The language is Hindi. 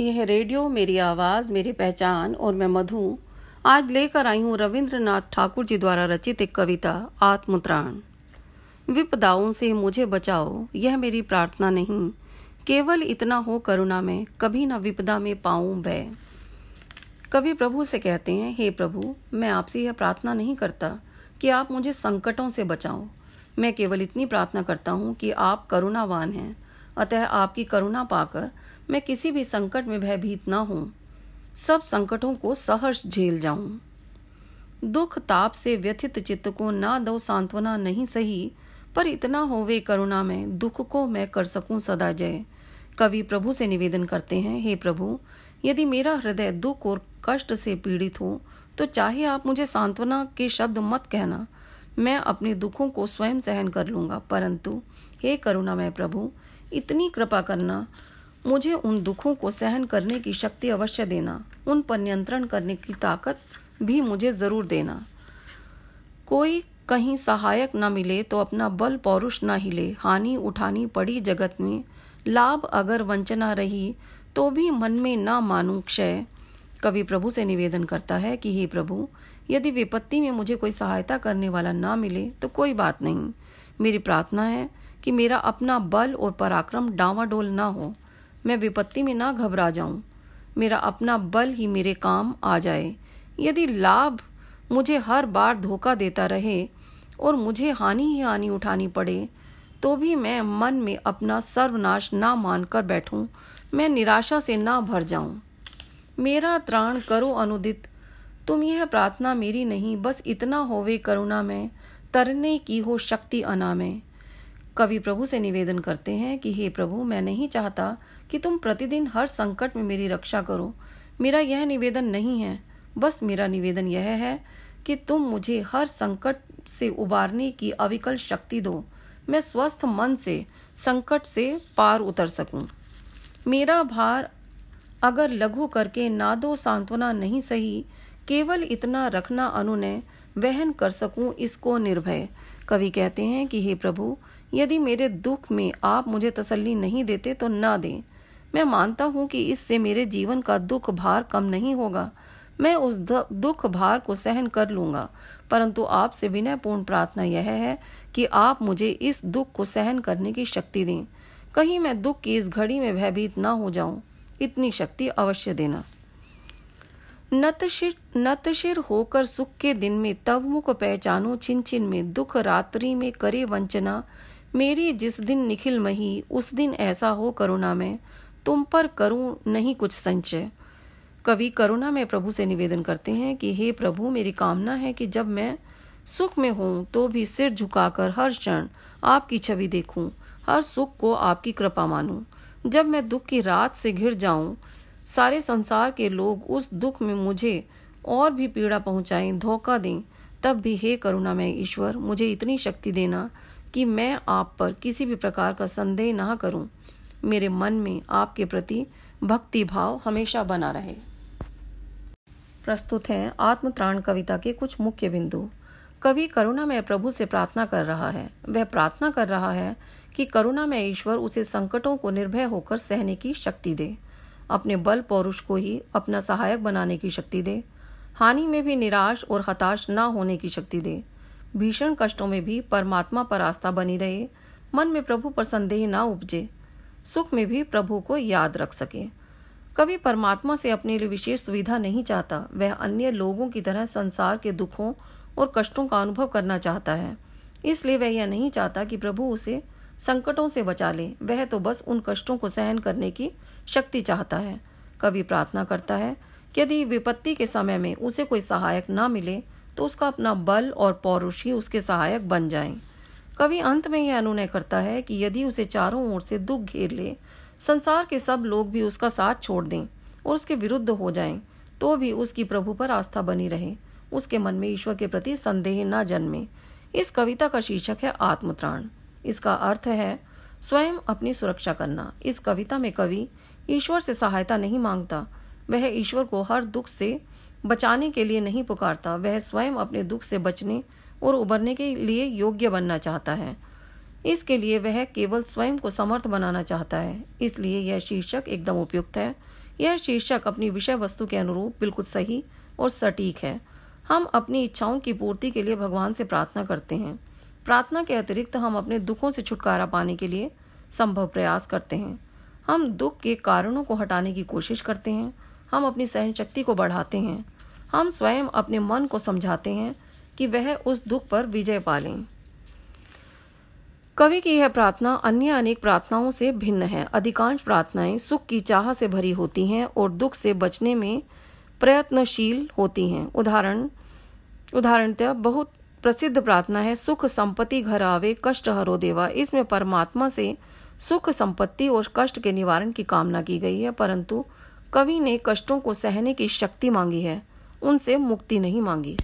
यह रेडियो, मेरी आवाज़, मेरी पहचान और मैं मधु। आज लेकर आई हूँ रविंद्रनाथ ठाकुर जी द्वारा रचित एक कविता, आत्मत्राण। विपदाओं से मुझे बचाओ, यह मेरी प्रार्थना नहीं। केवल इतना हो करुणा में, कभी न विपदा में पाऊँ बै कवि प्रभु से कहते हैं, हे प्रभु, मैं आपसे यह प्रार्थना नहीं करता कि आप मुझे संकटों से बचाओ। मैं केवल इतनी प्रार्थना करता हूँ कि आप करुणावान हैं। अतः आपकी करुणा पाकर मैं किसी भी संकट में भयभीत न हूँ। सब संकटों को सहर्ष झेल जाऊँ। दुख ताप से व्यथित चित्त को ना दो सांत्वना नहीं सही, पर इतना होवे करुणा में, दुख को मैं कर सकूँ सदा जय। कवि प्रभु से निवेदन करते हैं, हे प्रभु, यदि मेरा हृदय दुख और कष्ट से पीड़ित हो तो चाहे आप मुझे सांत्वना के शब्द मत कहना। मैं अपने दुखों को स्वयं सहन कर लूँगा। परंतु, हे करुणा मैं प्रभु इतनी कृपा करना, मुझे उन दुखों को सहन करने की शक्ति अवश्य देना, उन पर नियंत्रण करने की ताकत भी मुझे ज़रूर देना। कोई कहीं सहायक न मिले तो अपना बल पौरुष न हिले, हानि उठानी पड़ी जगत में, लाभ अगर वंचना रही तो भी मन में न मानू क्षय। कवि प्रभु से निवेदन करता है कि हे प्रभु, यदि विपत्ति में मुझे कोई सहायता करने वाला ना मिले तो कोई बात नहीं, मेरी प्रार्थना है कि मेरा अपना बल और पराक्रम डावाडोल ना हो। मैं विपत्ति में ना घबरा जाऊँ। मेरा अपना बल ही मेरे काम आ जाए। यदि लाभ मुझे हर बार धोखा देता रहे और मुझे हानि ही हानि उठानी पड़े तो भी मैं मन में अपना सर्वनाश ना मानकर बैठूं। मैं निराशा से ना भर जाऊँ। मेरा त्राण करो अनुदित। तुम यह प्रार्थना मेरी नहीं, बस इतना होवे करुणा में, तरने की हो शक्ति अना में कवि प्रभु से निवेदन करते हैं कि हे प्रभु, मैं नहीं चाहता कि तुम प्रतिदिन हर संकट में मेरी रक्षा करो। मेरा यह निवेदन नहीं है, बस मेरा निवेदन यह है कि तुम मुझे हर संकट से उबारने की अविकल शक्ति दो। मैं स्वस्थ मन से, संकट से पार उतर सकूँ। मेरा भार अगर लघु करके ना दो सांत्वना नहीं सही, केवल इतना रखना अनुनय, वहन कर सकूँ इसको निर्भय। कवि कहते हैं कि, हे प्रभु, यदि मेरे दुख में आप मुझे तसल्ली नहीं देते तो ना दें। मैं मानता हूँ कि इससे मेरे जीवन का दुख भार कम नहीं होगा। मैं उस दुख भार को सहन कर लूँगा। परंतु आपसे विनयपूर्ण प्रार्थना यह है कि आप मुझे इस दुख को सहन करने की शक्ति दें। कहीं मैं दुख की इस घड़ी में भयभीत न हो जाऊँ। इतनी शक्ति अवश्य देना। नतशिर नतशिर होकर सुख के दिन में तव मुख पहचानो छिन छिन में दुख रात्रि में करे वंचना। मेरी जिस दिन निखिल मही, उस दिन ऐसा हो करुणा में। तुम पर करूँ नहीं कुछ संचय। कवि करुणा में प्रभु से निवेदन करते हैं कि हे प्रभु, मेरी कामना है कि जब मैं सुख में हूँ तो भी सिर झुकाकर हर क्षण आपकी छवि देखूँ, हर सुख को आपकी कृपा मानूं। जब मैं दुख की रात से घिर जाऊँ सारे संसार के लोग उस दुख में मुझे और भी पीड़ा पहुंचाएँ, धोखा दें। तब भी हे करुणा में ईश्वर, मुझे इतनी शक्ति देना कि मैं आप पर किसी भी प्रकार का संदेह ना करूँ। मेरे मन में आपके प्रति भक्ति भाव हमेशा बना रहे। प्रस्तुत है आत्मत्राण कविता के कुछ मुख्य बिंदु। कवि करुणा में प्रभु से प्रार्थना कर रहा है। वह प्रार्थना कर रहा है कि करुणा में ईश्वर उसे संकटों को निर्भय होकर सहने की शक्ति दे। अपने बल पौरुष को ही अपना सहायक बनाने की शक्ति दे। हानि में भी निराश और हताश न होने की शक्ति दे। भीषण कष्टों में भी परमात्मा पर आस्था बनी रहे। मन में प्रभु पर संदेह न उपजे। सुख में भी प्रभु को याद रख सके। कभी परमात्मा से अपने लिए विशेष सुविधा नहीं चाहता। वह अन्य लोगों की तरह संसार के दुखों और कष्टों का अनुभव करना चाहता है। इसलिए वह यह नहीं चाहता कि प्रभु उसे संकटों से बचा ले। वह तो बस उन कष्टों को सहन करने की शक्ति चाहता है। कभी प्रार्थना करता है यदि विपत्ति के समय में उसे कोई सहायक न मिले तो उसका अपना बल और पौरुष ही उसके सहायक बन जाएँ। कवि अंत में यह अनुनय करता है कि यदि उसे चारों ओर से दुख घेर ले संसार के सब लोग भी उसका साथ छोड़ दें और उसके विरुद्ध हो जाएँ, तो भी उसकी प्रभु पर आस्था बनी रहे। उसके मन में ईश्वर के प्रति संदेह न जन्मे। इस कविता का शीर्षक है आत्मत्राण। इसका अर्थ है स्वयं अपनी सुरक्षा करना। इस कविता में कवि ईश्वर से सहायता नहीं माँगता। वह ईश्वर को हर दुख से बचाने के लिए नहीं पुकारता। वह स्वयं अपने दुख से बचने और उबरने के लिए योग्य बनना चाहता है। इसके लिए वह केवल स्वयं को समर्थ बनाना चाहता है। इसलिए यह शीर्षक एकदम उपयुक्त है। यह शीर्षक अपनी विषय वस्तु के अनुरूप बिल्कुल सही और सटीक है। हम अपनी इच्छाओं की पूर्ति के लिए भगवान से प्रार्थना करते हैं। प्रार्थना के अतिरिक्त हम अपने दुखों से छुटकारा पाने के लिए संभव प्रयास करते हैं। हम दुख के कारणों को हटाने की कोशिश करते हैं। हम अपनी सहन शक्ति को बढ़ाते हैं। हम स्वयं अपने मन को समझाते हैं कि वह उस दुख पर विजय पा लें कवि की यह प्रार्थना अन्य अनेक प्रार्थनाओं से भिन्न है। अधिकांश प्रार्थनाएँ सुख की चाह से भरी होती हैं और दुख से बचने में प्रयत्नशील होती हैं। उदाहरण उदाहरणतः बहुत प्रसिद्ध प्रार्थना है, सुख संपत्ति घर आवे, कष्ट हरो देवा। इसमें परमात्मा से सुख संपत्ति और कष्ट के निवारण की कामना की गई है, परंतु कवि ने कष्टों को सहने की शक्ति मांगी है, उनसे मुक्ति नहीं मांगी।